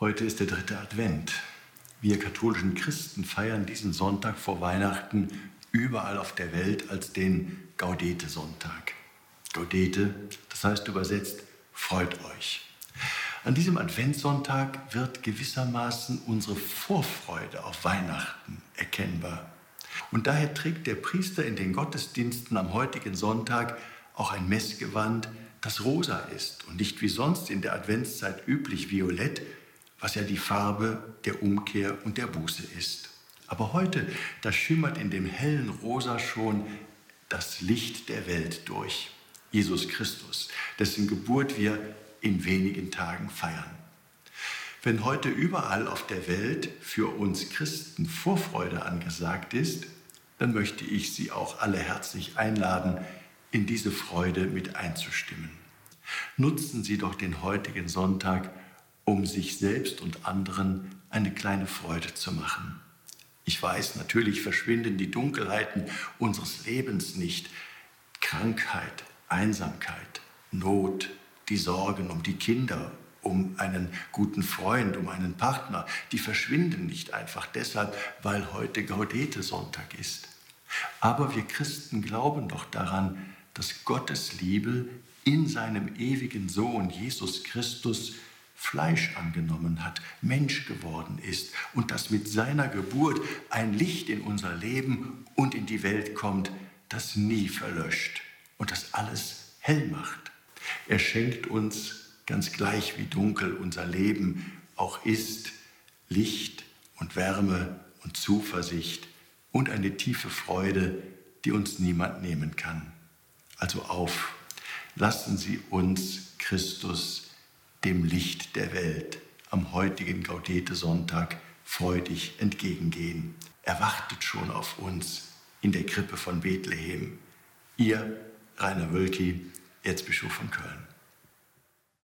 Heute ist der dritte Advent. Wir katholischen Christen feiern diesen Sonntag vor Weihnachten überall auf der Welt als den Gaudete-Sonntag. Gaudete, das heißt übersetzt, freut euch. An diesem Adventssonntag wird gewissermaßen unsere Vorfreude auf Weihnachten erkennbar. Und daher trägt der Priester in den Gottesdiensten am heutigen Sonntag auch ein Messgewand, das rosa ist und nicht wie sonst in der Adventszeit üblich violett, was ja die Farbe der Umkehr und der Buße ist. Aber heute, da schimmert in dem hellen Rosa schon das Licht der Welt durch. Jesus Christus, dessen Geburt wir in wenigen Tagen feiern. Wenn heute überall auf der Welt für uns Christen Vorfreude angesagt ist, dann möchte ich Sie auch alle herzlich einladen, in diese Freude mit einzustimmen. Nutzen Sie doch den heutigen Sonntag, um sich selbst und anderen eine kleine Freude zu machen. Ich weiß, natürlich verschwinden die Dunkelheiten unseres Lebens nicht. Krankheit, Einsamkeit, Not, die Sorgen um die Kinder, um einen guten Freund, um einen Partner, die verschwinden nicht einfach deshalb, weil heute Gaudete-Sonntag ist. Aber wir Christen glauben doch daran, dass Gottes Liebe in seinem ewigen Sohn Jesus Christus Fleisch angenommen hat, Mensch geworden ist und dass mit seiner Geburt ein Licht in unser Leben und in die Welt kommt, das nie verlöscht und das alles hell macht. Er schenkt uns, ganz gleich wie dunkel unser Leben auch ist, Licht und Wärme und Zuversicht und eine tiefe Freude, die uns niemand nehmen kann. Also auf, lassen Sie uns Christus, dem Licht der Welt, am heutigen Gaudete-Sonntag freudig entgegengehen. Er wartet schon auf uns in der Krippe von Bethlehem. Ihr, Rainer Wölki, Erzbischof von Köln.